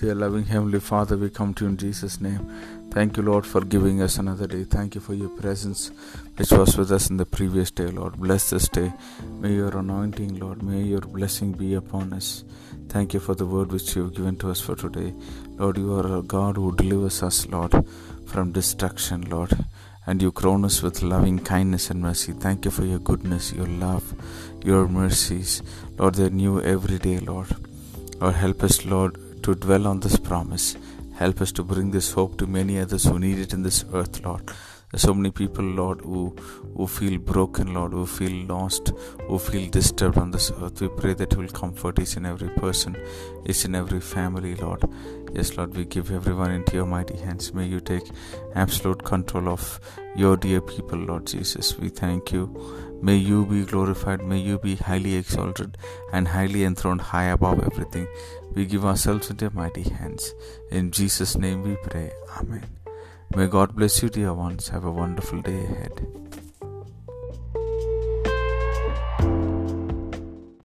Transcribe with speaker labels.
Speaker 1: Dear loving Heavenly Father, we come to you in Jesus' name. Thank you, Lord, for giving us another day. Thank you for your presence, which was with us in the previous day, Lord. Bless this day. May your anointing, Lord, may your blessing be upon us. Thank you for the word which you have given to us for today. Lord, you are a God who delivers us, Lord, from destruction, Lord. And you crown us with loving kindness and mercy. Thank you for your goodness, your love, your mercies. Lord, they're new every day, Lord. Lord, help us, Lord, to dwell on this promise. Help us to bring this hope to many others who need it in this earth, Lord. There's so many people, Lord, who, who feel broken, Lord, who feel lost, who feel disturbed on this earth. We pray that you will comfort each and every person, each and every family, Lord. Yes, Lord, we give everyone into your mighty hands. May you take absolute control of your dear people, Lord Jesus. We thank you. May you be glorified. May you be highly exalted and highly enthroned high above everything. We give ourselves into your mighty hands. In Jesus' name we pray. Amen. May God bless you, dear ones. Have a wonderful day ahead.